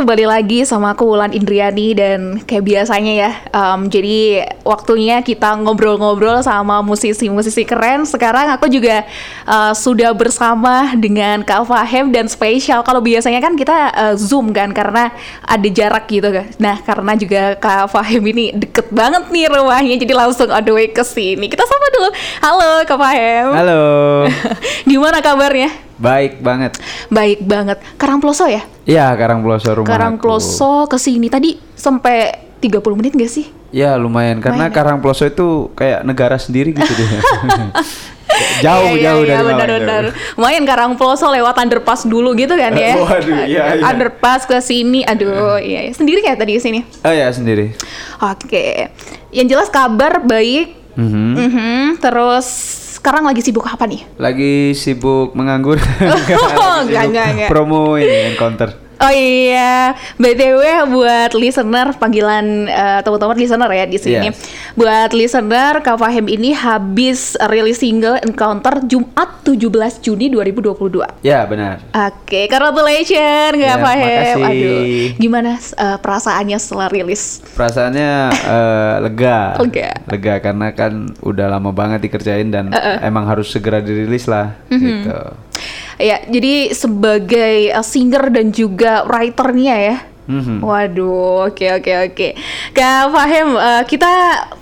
kembali lagi sama aku Wulan Indriani dan kayak biasanya ya, um, jadi waktunya kita ngobrol-ngobrol sama musisi-musisi keren. Sekarang aku juga uh, sudah bersama dengan Kak Fahem dan spesial. Kalau biasanya kan kita uh, zoom kan karena ada jarak gitu kan. Nah karena juga Kak Fahem ini deket banget nih rumahnya, jadi langsung on the way ke sini. Kita sama dulu. Halo Kak Fahem. Halo. Gimana kabarnya? Baik banget. Baik banget. Karangploso ya? Iya, Karangploso rumah Karangploso ke sini tadi sampai 30 menit gak sih? Ya lumayan karena Lumayan ya? Karangploso itu kayak negara sendiri gitu deh. jauh Iya, jauh iya, dari iya, benar, Malang, benar. Lumayan Karangploso lewat underpass dulu gitu kan ya. Waduh, iya, iya. Underpass ke sini. Aduh, iya, iya. Sendiri kayak tadi ke sini. Oh ya sendiri. Oke. Yang jelas kabar baik. Mhm. Mhm. Terus sekarang lagi sibuk apa nih? Lagi sibuk menganggur. Enggak, enggak, enggak. Promo ini encounter. Oh iya, BTW buat listener panggilan eh, teman-teman listener ya di sini. Yes. Buat listener, Kak Fahim ini habis rilis single Encounter Jumat 17 Juni 2022. Ya benar. Oke, congratulations Kak Ya. Aduh, gimana eh, perasaannya setelah rilis? Perasaannya eh, lega. Lega. Lega karena kan udah lama banget dikerjain dan emang harus segera dirilis lah Mhm. gitu. Ya, jadi sebagai eh, singer dan juga writernya ya. Mhm. Waduh, oke oke oke. Kak Fahim, eh, kita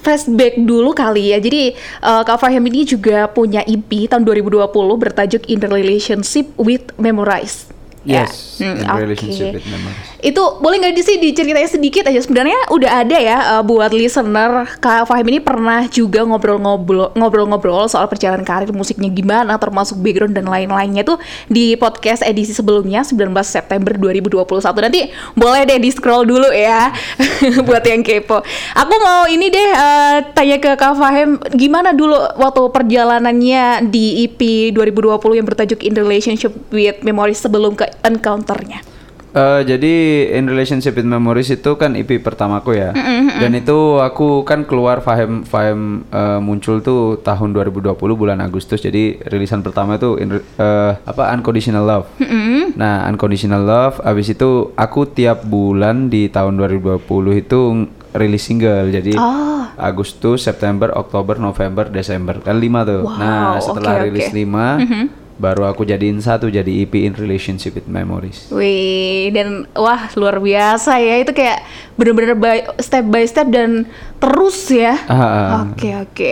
flashback dulu kali ya. Jadi eh, Kak Fahim ini juga punya EP tahun 2020 bertajuk In Relationship with Memorize. Ya. Yes, Hmm, in oke. relationship with memories. Itu boleh nggak di sih diceritain sedikit aja sebenarnya udah ada ya eh, buat listener Kak Fahim ini pernah juga ngobrol-ngobrol ngobrol-ngobrol soal perjalanan karir musiknya gimana termasuk background dan lain-lainnya tuh di podcast edisi sebelumnya 19 September 2021 nanti boleh deh di scroll dulu ya buat yang kepo. Aku mau ini deh eh, tanya ke Kak Fahim gimana dulu waktu perjalanannya di EP 2020 yang bertajuk In Relationship with Memories sebelum ke Encounter-nya. Eh, jadi in relationship with memories itu kan EP pertamaku ya. Dan itu aku kan keluar Fahim Fahim eh, muncul tuh tahun 2020 bulan Agustus. Jadi rilisan pertama itu in, eh, apa Unconditional Love. Nah, Unconditional Love abis itu aku tiap bulan di tahun 2020 itu rilis single. Jadi Oh. Agustus, September, Oktober, November, Desember. Kan lima tuh. Wow, nah, setelah oke, rilis oke. lima baru aku jadiin satu jadi EP in relationship with memories. Wih, dan wah luar biasa ya itu kayak bener-bener by, step by step dan terus ya. Ah, ah. Oke oke.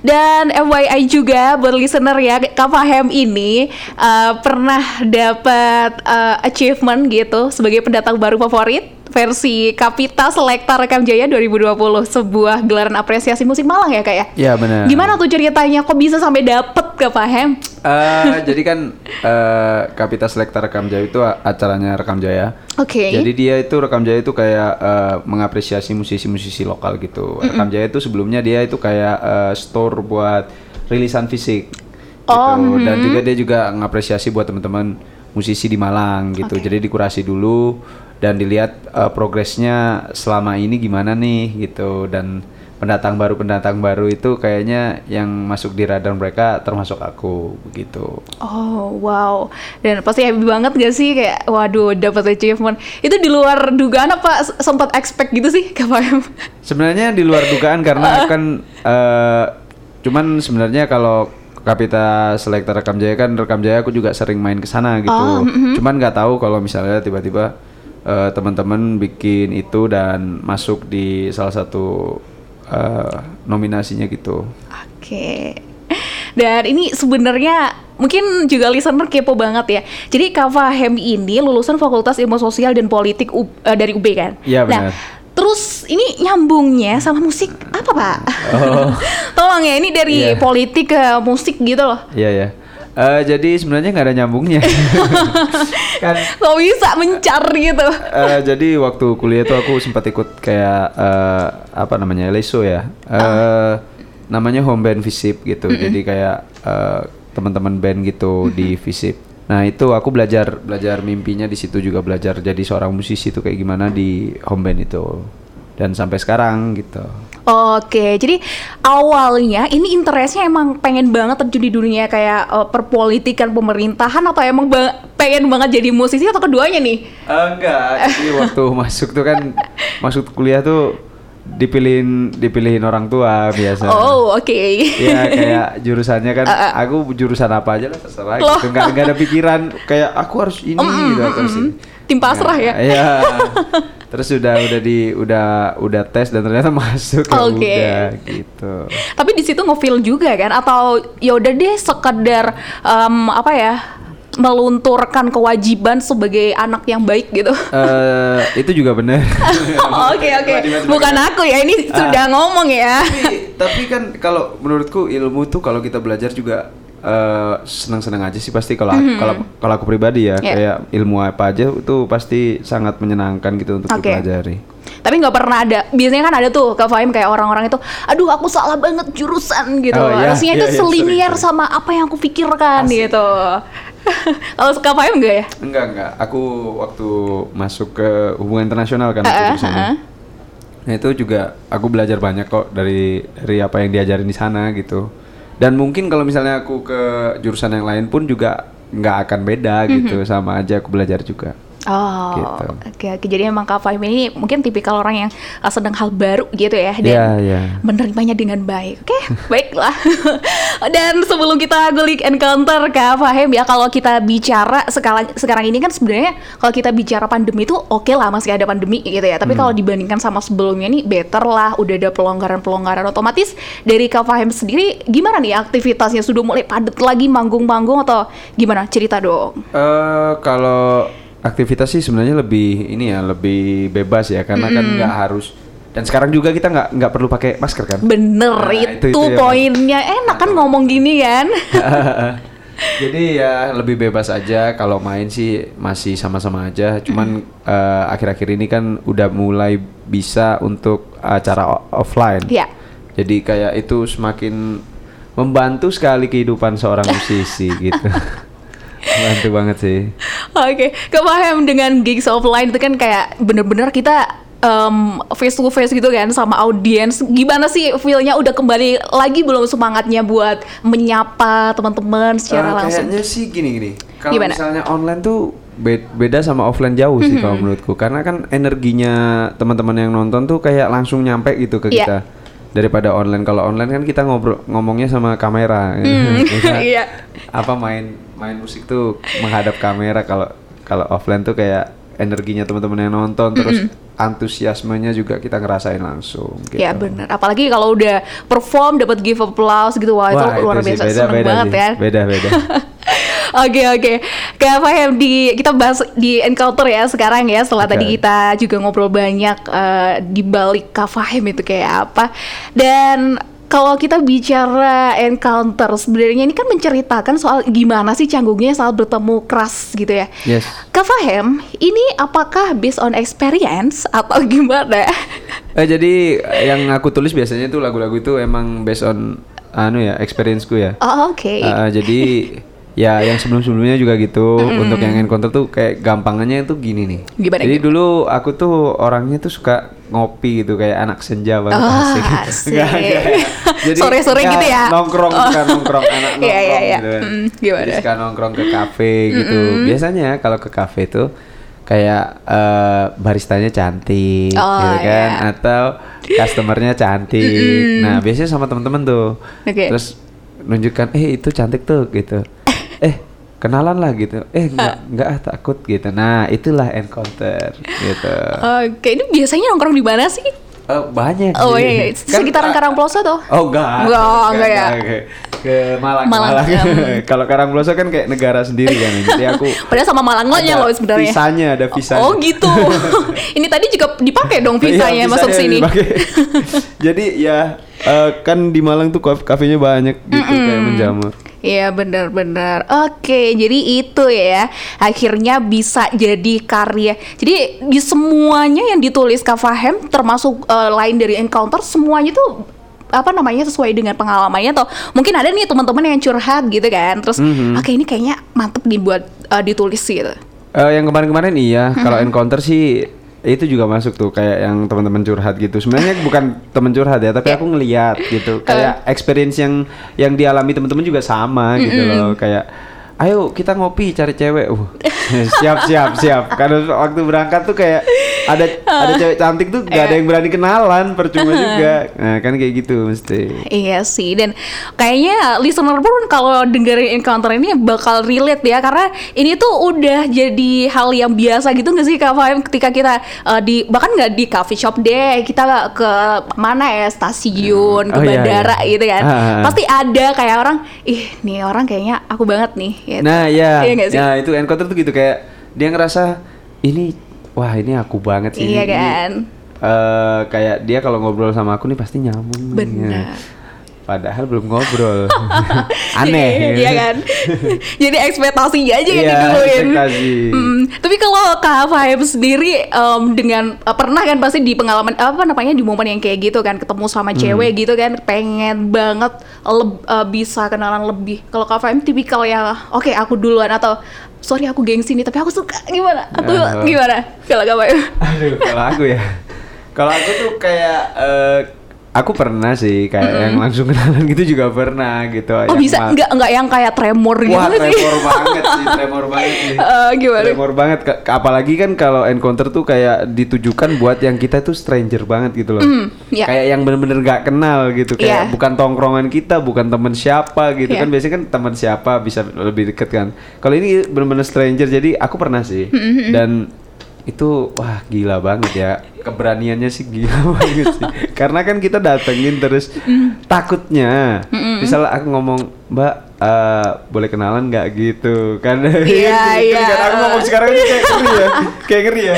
Dan FYI juga buat listener ya, Kak Fahem ini uh, pernah dapat uh, achievement gitu sebagai pendatang baru favorit versi Kapita Selekta Rekam Jaya 2020 sebuah gelaran apresiasi musik Malang ya kak ya? Iya benar. Gimana tuh ceritanya kok bisa sampai dapet Kak Fahem? Eh, jadi kan eh Kapita Selekta Rekam Jaya itu acaranya Rekam Jaya. Oke. Jadi dia itu Rekam Jaya itu kayak eh, mengapresiasi musisi-musisi lokal gitu. Rekam Jaya itu sebelumnya dia itu kayak eh, store buat rilisan fisik gitu. Oh, Dan juga dia juga ngapresiasi buat teman-teman musisi di Malang gitu. Jadi dikurasi dulu dan dilihat eh, progresnya selama ini gimana nih gitu dan pendatang baru pendatang baru itu kayaknya yang masuk di radar mereka termasuk aku begitu. Oh wow, dan pasti happy banget gak sih kayak waduh dapat achievement itu di luar dugaan apa sempat expect gitu sih Fahim? Sebenarnya di luar dugaan karena kan eh, cuman sebenarnya kalau Kapita Selekta Rekam Jaya kan Rekam Jaya aku juga sering main ke sana gitu. Oh, Cuman nggak tahu kalau misalnya tiba-tiba eh, teman-teman bikin itu dan masuk di salah satu eh, nominasinya gitu. Oke. Dan ini sebenarnya mungkin juga listener kepo banget ya. Jadi Kak Fahim ini lulusan Fakultas Ilmu Sosial dan Politik U- eh, dari UB kan? Iya, Nah, benar. terus ini nyambungnya sama musik apa Pak? Oh. Tolong ya ini dari Iya. politik ke musik gitu loh. Iya ya. Eh, jadi sebenarnya nggak ada nyambungnya. kan Kok bisa mencar gitu? Eh, jadi waktu kuliah tuh aku sempat ikut kayak eh, apa namanya leso ya. Eh, Namanya home band visip gitu. Jadi kayak eh, teman-teman band gitu di visip. Nah itu aku belajar belajar mimpinya di situ juga belajar jadi seorang musisi itu kayak gimana di home band itu. Dan sampai sekarang gitu. Oke, jadi awalnya ini interestnya emang pengen banget terjun di dunia kayak uh, perpolitikan pemerintahan atau emang ba- pengen banget jadi musisi atau keduanya nih? Eh, enggak, jadi waktu masuk tuh kan masuk kuliah tuh dipilihin dipilihin orang tua biasa. Oh, oke. Iya kayak jurusannya kan Uh, uh. aku jurusan apa aja lah terserah Loh. gitu nggak nggak ada pikiran kayak aku harus ini Mm, gitu mm, harus mm, ini. mm. Tim pasrah ya? Iya. Terus udah udah di udah udah tes dan ternyata masuk ya Oke. udah gitu. Tapi di situ ngefeel juga kan atau ya udah deh sekedar em, apa ya melunturkan kewajiban sebagai anak yang baik gitu. Eh itu juga benar. Oke oke, bukan aku ya ini sudah ngomong ya. tapi, tapi kan kalau menurutku ilmu tuh kalau kita belajar juga eh, senang-senang aja sih pasti kalau aku- kalau kalau aku pribadi ya. Yeah. kayak ilmu apa aja itu pasti sangat menyenangkan gitu untuk Oke. dipelajari. Tapi nggak pernah ada. Biasanya kan ada tuh ke Fahim kayak orang-orang itu, aduh aku salah banget jurusan gitu. Oh, iya, Rasanya iya, itu iya, selinier sering, sering. sama apa yang aku pikirkan Asik. gitu. Kalau ke Fahim enggak ya? Enggak enggak, aku waktu masuk ke hubungan internasional kan jurusannya. heeh. Nah itu juga aku belajar banyak kok dari dari apa yang diajarin di sana gitu. Dan mungkin kalau misalnya aku ke jurusan yang lain pun juga nggak akan beda gitu, sama aja aku belajar juga. Oh, Gitu. oke oke. Jadi emang Kak Fahim ini mungkin tipikal orang yang uh, sedang hal baru gitu ya dan Iya, iya. menerimanya dengan baik. Oke, baiklah. dan sebelum kita gulik encounter Kak Fahim ya, kalau kita bicara sekarang sekarang ini kan sebenarnya kalau kita bicara pandemi itu oke lah masih ada pandemi gitu ya. Tapi Hmm. kalau dibandingkan sama sebelumnya nih better lah, udah ada pelonggaran-pelonggaran otomatis dari Kak Fahim sendiri gimana nih aktivitasnya sudah mulai padat lagi manggung-manggung atau gimana? Cerita dong. Eh kalau aktivitas sih sebenarnya lebih ini ya lebih bebas ya karena kan nggak harus dan sekarang juga kita nggak nggak perlu pakai masker kan. Bener Nah, itu, itu- itu poinnya enak kan ngomong gini kan Jadi ya lebih bebas aja kalau main sih masih sama-sama aja. Cuman eh, akhir-akhir ini kan udah mulai bisa untuk acara offline. ya Jadi kayak itu semakin membantu sekali kehidupan seorang musisi gitu. Membantu banget sih. oke kepaham dengan gigs offline itu kan kayak bener-bener kita em, face to face gitu kan sama audiens gimana sih feelnya udah kembali lagi belum semangatnya buat menyapa teman-teman secara Eh, langsung Kayaknya sih gini-gini. Kalau Gimana? misalnya online tuh be- beda sama offline jauh sih kalau menurutku. Karena kan energinya teman-teman yang nonton tuh kayak langsung nyampe gitu ke Iya. kita. Daripada online. Kalau online kan kita ngobrol ngomongnya sama kamera. Kita iya apa main main musik tuh menghadap kamera kalau kalau offline tuh kayak energinya teman-teman yang nonton terus antusiasmenya juga kita ngerasain langsung gitu. Ya benar, apalagi kalau udah perform dapat give applause gitu, wah, itu luar sih, biasa beda, seneng beda banget sih. ya. Beda beda. Oke oke, Kak Fahim di kita bahas di encounter ya sekarang ya. Setelah Oke. tadi kita juga ngobrol banyak eh, di balik Kak Fahim itu kayak apa. Dan kalau kita bicara encounter, sebenarnya ini kan menceritakan soal gimana sih canggungnya saat bertemu keras gitu ya. Yes. Kak Fahim, ini apakah based on experience atau gimana? Eh jadi yang aku tulis biasanya tuh lagu-lagu itu emang based on anu ya experienceku ya. Oh, Oke. Uh, jadi ya yang sebelum-sebelumnya juga gitu untuk yang encounter tuh kayak gampangannya itu gini nih. Gimana, Jadi dulu aku tuh orangnya tuh suka ngopi gitu kayak anak senja banget Oh, asik. asik. Enggak, enggak. Jadi Sore-sore gitu ya? Nongkrong suka nongkrong anak nongkrong Iya, iya, iya. gitu. kan. Mm, gimana? Jadi suka nongkrong ke kafe gitu. Biasanya kalau ke kafe tuh kayak eh, baristanya cantik Oh, gitu kan iya. atau customernya cantik. Nah, biasanya sama teman-teman tuh. Oke. Terus nunjukkan eh itu cantik tuh gitu. Kenalan lah gitu. Eh enggak enggak ah takut gitu. Nah, itulah encounter gitu. Oke, ini biasanya nongkrong di mana sih? Eh, banyak Oh iya, iya. Kan, sekitaran Karangploso tuh. Oh enggak. Enggak, enggak ya. Ke, ke Malang. Malang, Malang. ya. Kalau Karangploso kan kayak negara sendiri kan. Jadi aku Padahal sama Malangnya ada loh sebenarnya. Visanya ada visanya. Oh gitu. ini tadi juga dipakai dong visanya Iya, masuk visanya sini. dipakai. Jadi ya eh, kan di Malang tuh kaf- kafenya banyak gitu kayak menjamur. Iya benar-benar. Oke, jadi itu ya. Akhirnya bisa jadi karya. Jadi di semuanya yang ditulis Kak Fahem termasuk eh, lain dari encounter semuanya tuh apa namanya sesuai dengan pengalamannya atau mungkin ada nih teman-teman yang curhat gitu kan terus Mhm. oke ini kayaknya mantep nih buat eh, ditulis gitu Eh, yang kemarin-kemarin iya, kalau encounter sih itu juga masuk tuh kayak yang teman-teman curhat gitu. Sebenarnya bukan teman curhat ya, tapi aku ngeliat gitu. Kayak experience yang yang dialami teman-teman juga sama gitu loh. Kayak ayo kita ngopi cari cewek. Uh, siap siap siap. Karena waktu berangkat tuh kayak ada ada cewek cantik tuh gak ada yang berani kenalan, percuma juga. Nah, kan kayak gitu mesti. Iya sih dan kayaknya listener pun kalau dengerin encounter ini bakal relate ya karena ini tuh udah jadi hal yang biasa gitu nggak sih Kak Fahim ketika kita uh, di bahkan nggak di coffee shop deh kita ke mana ya stasiun ke Oh, iya, bandara iya. gitu kan Ah, ah. pasti ada kayak orang ih nih orang kayaknya aku banget nih gitu. Nah, ya. Iya sih? Nah, itu encounter tuh gitu kayak dia ngerasa ini wah, ini aku banget sih. Iya Ini- ini, kan? eh, kayak dia kalau ngobrol sama aku nih pasti nyambung. nih. Benar. Padahal belum ngobrol. Aneh. Iya kan? Jadi ekspektasinya aja yang Iya, diduluin. Hmm, tapi kalau Kak Fahim sendiri em, dengan eh, pernah kan pasti di pengalaman apa namanya di momen yang kayak gitu kan ketemu sama Hmm. cewek gitu kan pengen banget leb- eh, bisa kenalan lebih. Kalau Kak Fahim tipikal yang oke aku duluan atau sorry aku gengsi nih tapi aku suka gimana? Atau Ah. gimana? Kalau Kak Fahim? Aduh, kalau aku ya. Kalau aku tuh kayak eh, aku pernah sih kayak yang langsung kenalan gitu juga pernah gitu. Oh Yang bisa enggak enggak yang kayak tremor gitu Wah, nggak sih? tremor banget sih, tremor banget sih. Gimana? Tremor banget, apalagi kan kalau encounter tuh kayak ditujukan buat yang kita tuh stranger banget gitu loh. iya. Kayak yang bener-bener gak kenal gitu, kayak Iya. bukan tongkrongan kita, bukan temen siapa gitu Iya. kan. Biasanya kan teman siapa bisa lebih deket kan. Kalau ini bener-bener stranger, jadi aku pernah sih. Dan itu wah gila banget ya. Keberaniannya sih gila banget sih. Karena kan kita datengin terus takutnya. Misalnya aku ngomong mbak eh, boleh kenalan nggak gitu kan Iya, Kan iya. kan aku ngomong sekarang ini kayak ngeri ya kayak ngeri ya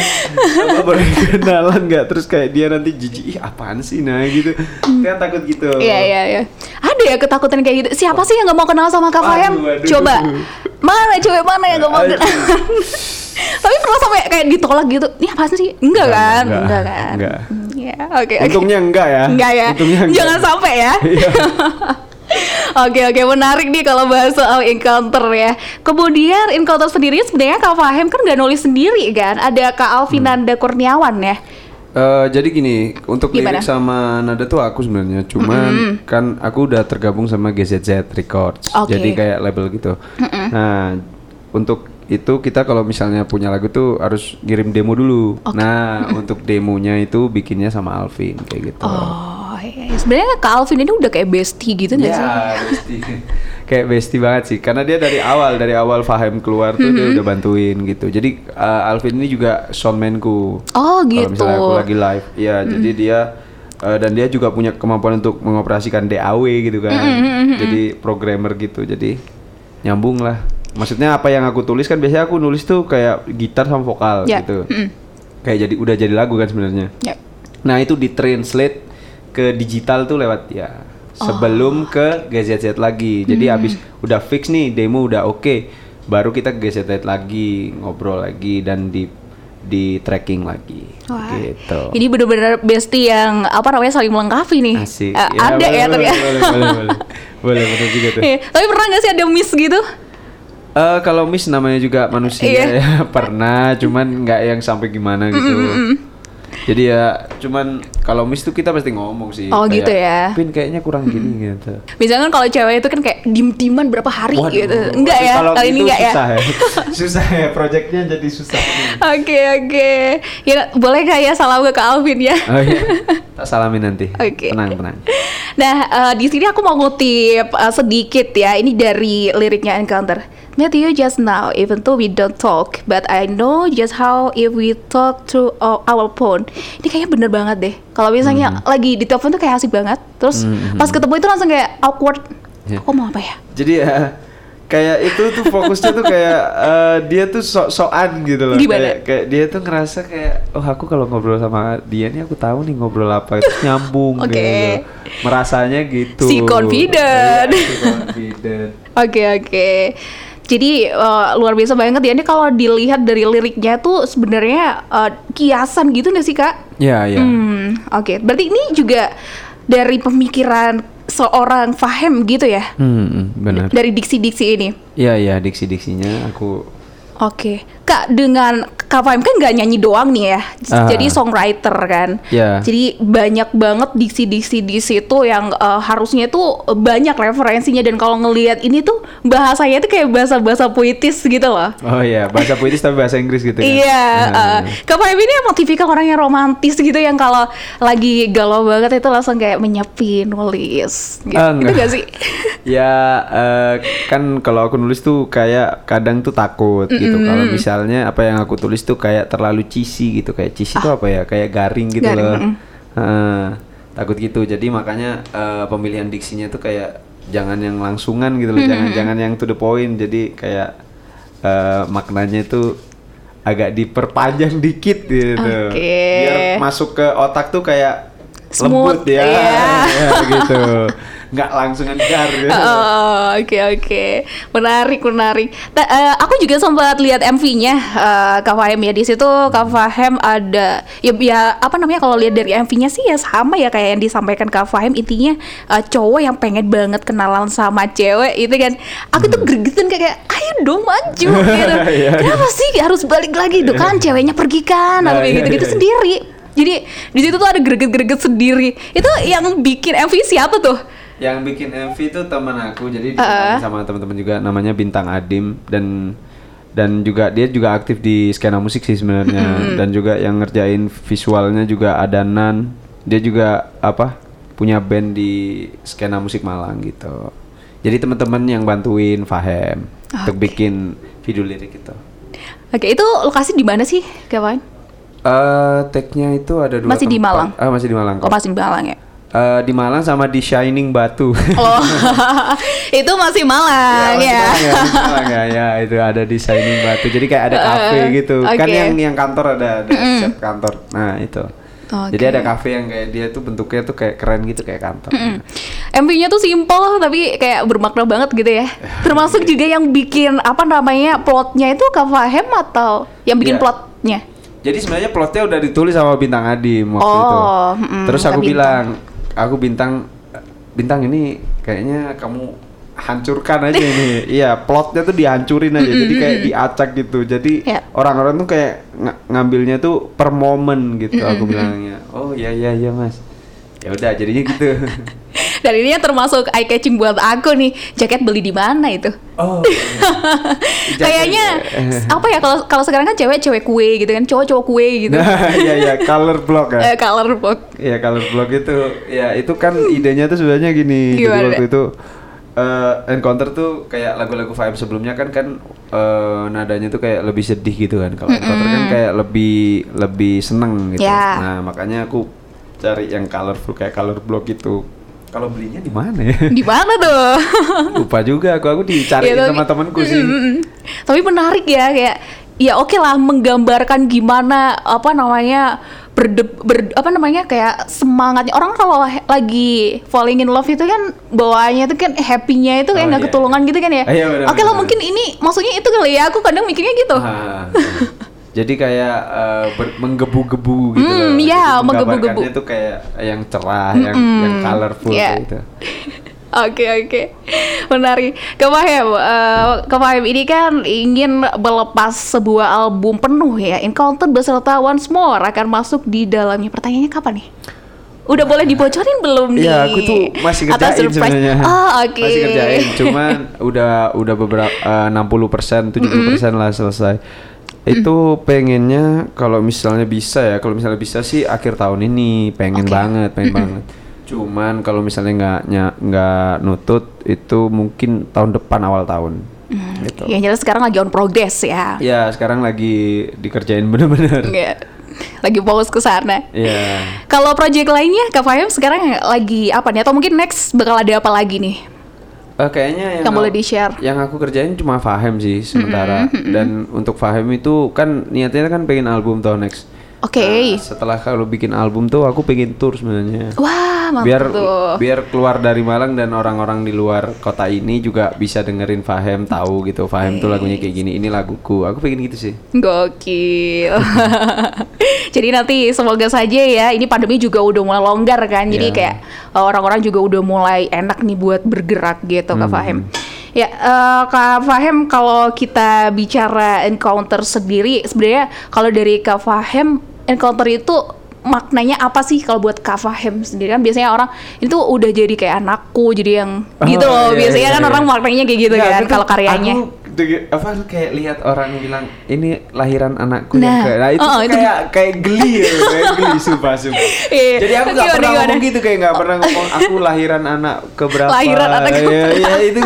mbak boleh kenalan nggak terus kayak dia nanti jijik ih apaan sih nah gitu kan takut gitu Iya iya iya. Ada ya ketakutan kayak gitu. Siapa sih yang nggak mau kenal sama Kak Fayam? waduh. Coba. Mana cewek mana yang nggak mau kenal? Tapi pernah sampai kayak ditolak gitu. Ini apa sih? Enggak kan? enggak. Enggak kan? Enggak. Iya, oke oke. untungnya enggak ya Enggak ya. untungnya enggak. Jangan sampai ya. Oke oke menarik nih kalau bahas soal encounter ya. Kemudian encounter sendiri sebenarnya Kak Fahim kan nggak nulis sendiri kan? Ada Kak Alvinanda Kurniawan ya. Eh, jadi gini, untuk Gimana? lirik sama nada tuh aku sebenarnya, cuman kan aku udah tergabung sama GZZ Records, Oke. jadi kayak label gitu. Nah, untuk itu kita kalau misalnya punya lagu tuh harus ngirim demo dulu. Nah, untuk demonya itu bikinnya sama Alvin kayak gitu. Oh. Sebenarnya Kak Alvin ini udah kayak bestie gitu nggak sih? Ya, bestie. kayak bestie banget sih, karena dia dari awal dari awal Fahim keluar tuh dia udah bantuin gitu. Jadi eh, Alvin ini juga soundmanku. Oh Kalau gitu. misalnya aku lagi live, ya jadi dia eh, dan dia juga punya kemampuan untuk mengoperasikan DAW gitu kan. Jadi programmer gitu. Jadi nyambung lah. Maksudnya apa yang aku tulis kan biasanya aku nulis tuh kayak gitar sama vokal Ya, gitu. mm. Kayak jadi udah jadi lagu kan sebenarnya. Ya. Nah, itu ditranslate ke digital tuh lewat ya sebelum ke GZZ lagi. Jadi habis udah fix nih demo udah oke, baru kita ke GZZ lagi, ngobrol lagi dan di di tracking lagi. Wah. Gitu. Ini bener-bener bestie yang apa namanya saling melengkapi nih. Asik. Eh, ada boleh, ya boleh, ternyata. Boleh, boleh, boleh. Boleh, bener juga tuh. Iya, Tapi pernah nggak sih ada miss gitu? Eh kalau Miss namanya juga manusia Iya. ya pernah, cuman nggak yang sampai gimana gitu. Jadi ya cuman kalau Miss tuh kita pasti ngomong sih. Oh, gitu ya. Pin kayaknya kurang gini gitu. Misalkan kalau cewek itu kan kayak diem-dieman berapa hari Waduh, gitu. Enggak waduh, ya? kalau Kali ini enggak ya? susah ya. susah ya, projectnya jadi susah. Oke oke. Ya boleh nggak ya salam ke Alvin ya? Oh iya, tak salamin nanti. Oke. Tenang, tenang. Nah, eh, di sini aku mau ngutip eh, sedikit ya. Ini dari liriknya Encounter. Met you just now, even though we don't talk, but I know just how if we talk through our, phone. Ini kayaknya bener banget deh. Kalau misalnya lagi di telepon tuh kayak asik banget. Terus pas ketemu itu langsung kayak awkward. Ya. Aku mau apa ya? Jadi ya kayak itu tuh fokusnya tuh kayak eh, dia tuh sok-sokan gitu loh. Gimana? Kayak, kayak dia tuh ngerasa kayak oh aku kalau ngobrol sama dia nih aku tahu nih ngobrol apa itu nyambung Oke. gitu. Merasanya gitu. Si confident. Iya, si confident. Oke oke. Jadi eh, luar biasa banget ya. Ini kalau dilihat dari liriknya tuh sebenarnya eh, kiasan gitu nggak sih kak? Ya, ya. Hmm, oke. Berarti ini juga dari pemikiran seorang Fahem gitu ya? Hmm, hmm, benar. Dari diksi-diksi ini. Iya, iya, diksi-diksinya aku Oke, Kak dengan Kak Fahim kan nggak nyanyi doang nih ya, Ah. jadi songwriter kan. Ya. Jadi banyak banget diksi-diksi di situ yang eh, harusnya tuh banyak referensinya dan kalau ngelihat ini tuh bahasanya tuh kayak bahasa-bahasa puitis gitu loh. Oh iya, bahasa puitis tapi bahasa Inggris gitu kan. Iya, Nah. eh, Kak Fahim ini emang tipikal orang yang romantis gitu yang kalau lagi galau banget itu langsung kayak menyepi nulis gitu. Ah, Itu enggak. gak sih? ya eh, kan kalau aku nulis tuh kayak kadang tuh takut gitu kalau misalnya apa yang aku tulis tuh kayak terlalu cheesy gitu kayak cheesy tuh apa ya? Kayak garing gitu Ah. Garing, loh. mm. Heeh, takut gitu. Jadi makanya eh, pemilihan diksinya tuh kayak jangan yang langsungan gitu loh jangan jangan yang to the point. Jadi kayak eh, maknanya tuh agak diperpanjang dikit gitu. Oke. biar masuk ke otak tuh kayak Smooth, lembut ya, iya. ya gitu nggak langsungan gar gitu. Oh, oke oke. Menarik, menarik. Ta- eh, aku juga sempat lihat MV-nya eh, Kak Fahim ya. Di situ Kak Fahim ada ya, ya apa namanya kalau lihat dari MV-nya sih ya sama ya kayak yang disampaikan Kak Fahim intinya eh, cowok yang pengen banget kenalan sama cewek itu kan. Aku tuh gregetan kayak ayo dong maju gitu. Hmm. Iya, Kenapa sih harus balik lagi tuh kan ceweknya pergi kan Nah, atau kayak iya, gitu-gitu iya. sendiri. Jadi di situ tuh ada greget-greget sendiri. Itu yang bikin MV siapa tuh? Yang bikin MV itu teman aku, jadi dikenalin sama teman-teman juga namanya Bintang Adim dan dan juga dia juga aktif di skena musik sih sebenarnya dan juga yang ngerjain visualnya juga ada Nan. Dia juga apa punya band di skena musik Malang gitu. Jadi teman-teman yang bantuin Fahem untuk bikin video lirik itu. Oke, itu lokasi di mana sih, kawan? Eh, tag-nya itu ada dua Masih di tempat. Malang? Ah, masih di Malang. Oh, kok. masih di Malang ya? Eh, di Malang sama di Shining Batu. Oh, itu masih Malang masih ya. Malang ya, masih Malang ya, ya, itu ada di Shining Batu. Jadi kayak ada kafe Eh, gitu. Kan oke. yang yang kantor ada ada set kantor. Nah, itu. Oke. Jadi ada kafe yang kayak dia tuh bentuknya tuh kayak keren gitu kayak kantor. Mm. MV-nya tuh simple tapi kayak bermakna banget gitu ya. Termasuk juga yang bikin apa namanya plotnya itu Kak Fahem atau yang bikin Iya. plotnya? Jadi sebenarnya plotnya udah ditulis sama Bintang Adim waktu Oh, itu. mm-mm, Terus aku Bintang. bilang, aku Bintang Bintang ini kayaknya kamu hancurkan aja ini. Iya, plotnya tuh dihancurin aja. Jadi kayak diacak gitu. Jadi Iya. orang-orang tuh kayak ng- ngambilnya tuh per momen gitu aku bilangnya. Oh iya iya iya, Mas. Ya udah jadinya gitu. Dan ini yang termasuk eye catching buat aku nih. Jaket beli di mana itu? oh. Kayaknya apa ya kalau kalau sekarang kan cewek cewek kue gitu kan, cowok cowok kue gitu. Nah, iya iya color block ya. Eh, color box. Iya color block itu ya itu kan idenya tuh sebenarnya gini. Jadi Gimana? waktu itu eh, encounter tuh kayak lagu-lagu Five sebelumnya kan kan eh, nadanya tuh kayak lebih sedih gitu kan. Kalau encounter kan kayak lebih lebih seneng gitu. Ya. Nah makanya aku cari yang colorful kayak color block itu. Kalau belinya di mana ya? Di mana tuh? Lupa juga aku aku dicariin Ya, tapi- sama temanku sih. Mm-mm. Tapi menarik ya kayak ya oke lah menggambarkan gimana apa namanya berde, ber- apa namanya kayak semangatnya orang kalau lagi falling in love itu kan bawaannya itu kan happy-nya itu kayak Oh, nggak iya. ketulungan gitu kan ya. Ah, iya, oke lah benar. mungkin ini maksudnya itu kali ya aku kadang mikirnya gitu. Ah, jadi kayak ber- menggebu-gebu gitu Hmm, loh. iya, Jadi menggebu-gebu. tuh kayak yang cerah, yang yang colorful iya. kayak gitu. Oke oke, menarik. Kepahem, uh, Kepahem ini kan ingin melepas sebuah album penuh ya. Encounter beserta Once More akan masuk di dalamnya. Pertanyaannya kapan nih? Udah boleh dibocorin belum nih? Iya, aku tuh masih surprise? sebenarnya. Oh oke. Masih ngerjain, cuman udah udah beberapa eh, 60%, 70% lah selesai. Itu pengennya kalau misalnya bisa ya, kalau misalnya bisa sih akhir tahun ini pengen Oke. banget, pengen banget. Cuman kalau misalnya nggak nggak nutut itu mungkin tahun depan awal tahun. Gitu. Yang jelas sekarang lagi on progress ya. Ya sekarang lagi dikerjain bener-bener. Iya. Lagi fokus ke sana. Iya. Kalau project lainnya, Kak Fahim sekarang lagi apa nih? Atau mungkin next bakal ada apa lagi nih? Eh, kayaknya yang, Yang boleh aku- di-share. Yang aku kerjain cuma Fahem sih sementara. Dan untuk Fahem itu kan niatnya kan pengen album tahun next. Oke. Nah, setelah kalau bikin album tuh aku pengen tour sebenarnya. Wah, mantap biar tuh. biar keluar dari Malang dan orang-orang di luar kota ini juga bisa dengerin Fahem tahu gitu Fahem tuh lagunya kayak gini ini laguku aku pengen gitu sih Gokil. Jadi nanti semoga saja ya, ini pandemi juga udah mulai longgar kan. Jadi Iya. kayak uh, orang-orang juga udah mulai enak nih buat bergerak gitu, Kak Hmm. Fahim. Ya, eh, Kak Fahem kalau kita bicara encounter sendiri, sebenarnya kalau dari Kak Fahem, encounter itu maknanya apa sih kalau buat Kak Fahem sendiri kan biasanya orang itu udah jadi kayak anakku jadi yang gitu Oh, loh iya, biasanya iya, kan iya. orang maknanya kayak gitu Nggak, kan kalau karyanya aku apa kayak lihat orang bilang ini lahiran anakku yang Nah, ke nah itu, oh, tuh itu- kayak kayak geli ya kayak geli sumpah sumpah Iya. jadi aku nggak pernah gimana? ngomong gitu kayak nggak pernah ngomong aku lahiran anak keberapa Lahiran anak ya, keberapa. ya itu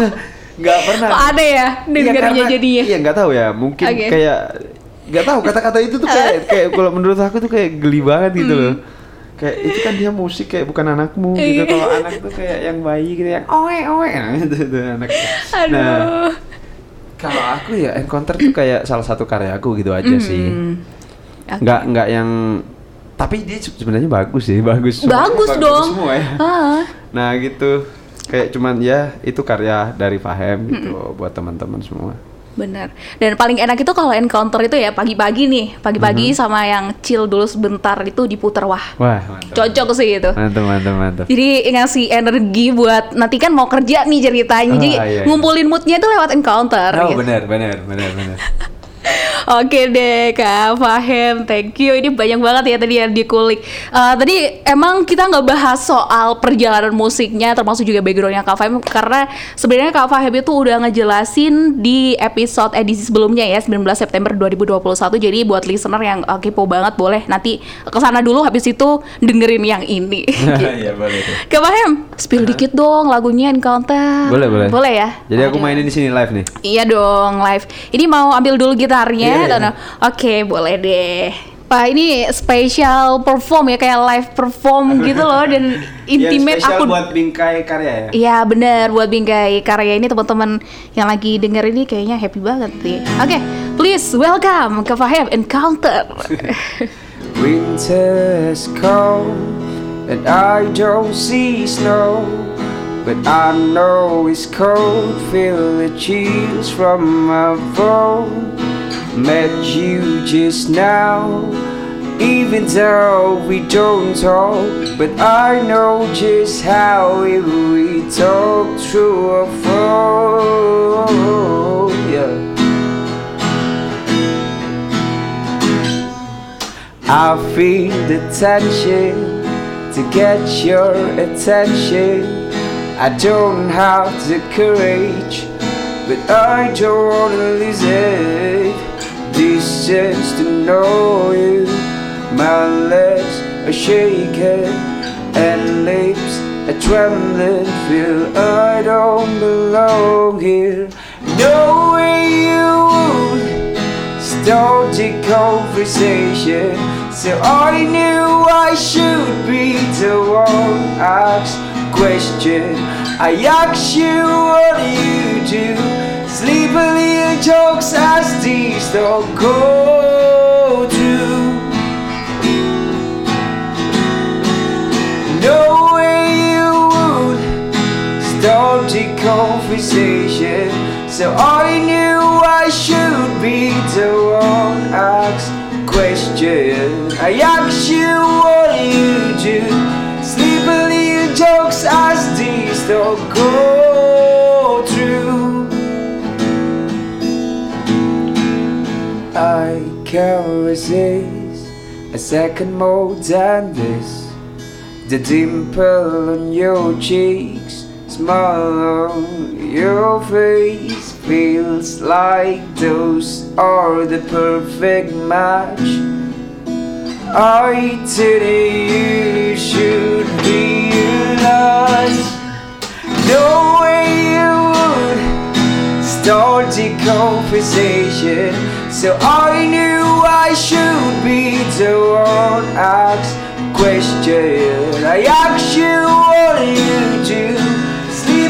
nggak- pernah Kok ada ya Iya, dengarnya karena- jadinya iya nggak tahu ya mungkin Oke. kayak nggak tahu kata-kata itu tuh kayak kayak kalau menurut aku tuh kayak geli banget gitu loh. Kayak itu kan dia musik kayak bukan anakmu Hmm. Iya. gitu kalau anak tuh kayak yang bayi gitu yang oe oe. Nah, itu anak. Nah kalau aku ya encounter tuh kayak salah satu karyaku gitu aja sih. Hmm. Oke. nggak nggak yang tapi dia se- sebenarnya bagus sih bagus Semuanya bagus dong. semua ya. Ah. nah gitu. Kayak cuman ya itu karya dari Fahem gitu buat teman-teman semua Bener. Dan paling enak itu kalau encounter itu ya pagi-pagi nih, pagi-pagi sama yang chill dulu sebentar itu diputar wah. wah mantap Cocok sih itu. mantap mantap mantap Jadi ngasih energi buat nanti kan mau kerja nih ceritanya. Ah, Jadi iya, iya. ngumpulin moodnya itu lewat encounter. oh gitu. benar benar benar benar Oke deh Kak Fahem, thank you. Ini banyak banget ya tadi yang dikulik. Eh, tadi emang kita nggak bahas soal perjalanan musiknya, termasuk juga backgroundnya Kak Fahem, karena sebenarnya Kak Fahem itu udah ngejelasin di episode edisi sebelumnya ya, 19 September 2021. Jadi buat listener yang eh, kepo banget boleh nanti ke sana dulu, habis itu dengerin yang ini. Iya boleh tuh. Kak Fahem, spill dikit dong lagunya Encounter. Boleh boleh. Boleh ya. Jadi aku Aduh. mainin di sini live nih. Iya dong live. Ini mau ambil dulu gitarnya. Iya, iya. dan- Oke boleh deh. Wah ini special perform ya kayak live perform gitu loh dan intimate Yang spesial aku. buat bingkai karya ya. Iya bener buat bingkai karya ini teman-teman yang lagi denger ini kayaknya happy banget sih. Oke, please welcome ke Fahim Encounter. Winter's cold and I don't see snow, but I know it's cold. Feel the chills from my bone. Met you just now, even though we don't talk, but I know just how if we talk through a phone. Yeah. I feel the tension to get your attention. I don't have the courage, but I don't wanna lose it. Distance to know you, my legs are shaking and lips are trembling. Feel I don't belong here. Knowing you would start conversation. So I knew I should be the one ask question. I ask you what you do? Sleepily jokes as these don't go through. way you would start the conversation. So I knew I should be the one ask question. I ask you what you do? Sleepily jokes as these don't go Resist a second more than this. The dimple on your cheeks, smile on your face feels like those are the perfect match. I tell you should realize no way you would start the conversation. So I knew I should be the one ask question. I ask you what you do?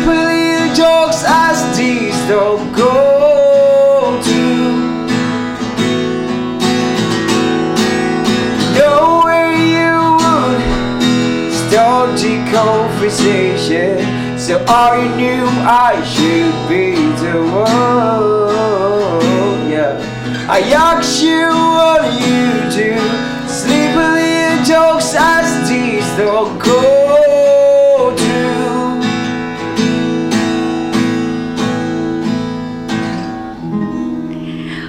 little jokes as these don't go through. No way you would start the conversation. So I knew I should be the one. I ask you what you do Sleepily jokes as these don't go to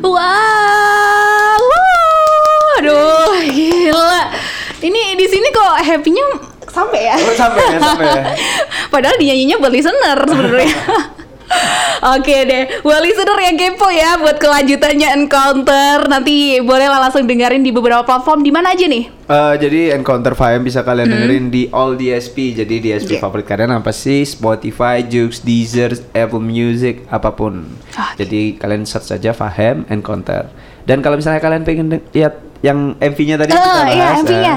Wow, Woo. aduh gila. Ini di sini kok happy-nya sampai ya? Oh, sampai ya, sampai ya. Padahal dinyanyinya buat listener sebenarnya. Oke deh, buat listener yang kepo ya buat kelanjutannya Encounter nanti boleh langsung dengerin di beberapa platform di mana aja nih? Eh, jadi Encounter Fire bisa kalian dengerin di all DSP. Jadi DSP Hmm. Yeah. favorit kalian apa sih? Spotify, Joox, Deezer, Apple Music, apa pun. Ah, Jadi kalian search saja Fahem Encounter. Dan kalau misalnya kalian pengen lihat yang MV-nya tadi Ah, kita bahas, iya, MV-nya.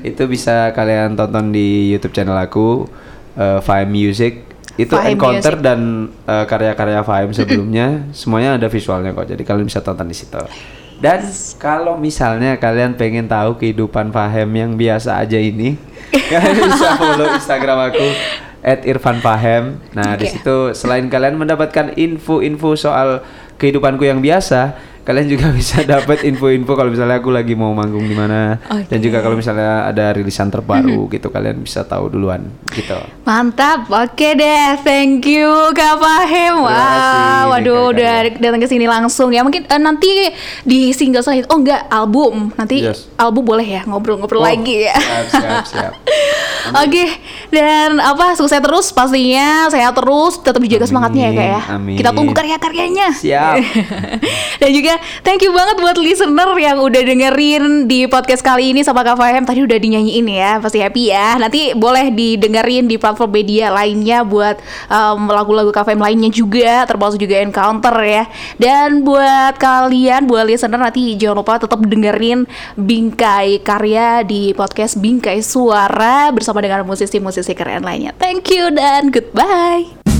eh, itu bisa kalian tonton di YouTube channel aku eh, Fahem Music. Itu Fahem Encounter Music. dan eh, karya-karya Fahem sebelumnya semuanya ada visualnya kok. Jadi kalian bisa tonton di situ. Dan kalau misalnya kalian pengen tahu kehidupan Fahem yang biasa aja ini, kalian bisa follow Instagram aku @irfanfahem. Nah, di Oke. situ selain kalian mendapatkan info-info soal kehidupanku yang biasa, kalian juga bisa dapat info-info kalau misalnya aku lagi mau manggung di mana Oke. dan juga kalau misalnya ada rilisan terbaru gitu kalian bisa tahu duluan gitu. Mantap, oke deh, thank you Kak kasih, Wah, waduh, udah datang ke sini langsung ya. Mungkin eh, nanti di single selanjutnya, oh enggak, album. Nanti Yes. album boleh ya ngobrol-ngobrol Oh, lagi ya. Siap, siap, siap. Oke, dan apa sukses terus pastinya, saya terus tetap dijaga Amin, semangatnya ya kak ya. amin. Kita tunggu karya-karyanya. Siap. dan juga thank you banget buat listener yang udah dengerin di podcast kali ini sama Kak Fahem tadi udah dinyanyiin ya, pasti happy ya. Nanti boleh didengerin di platform media lainnya buat um, lagu-lagu Kak Fahem lainnya juga, termasuk juga Encounter ya. Dan buat kalian, buat listener nanti jangan lupa tetap dengerin Bingkai Karya di podcast Bingkai Suara bersama dengan musisi-musisi keren lainnya. Thank you dan goodbye.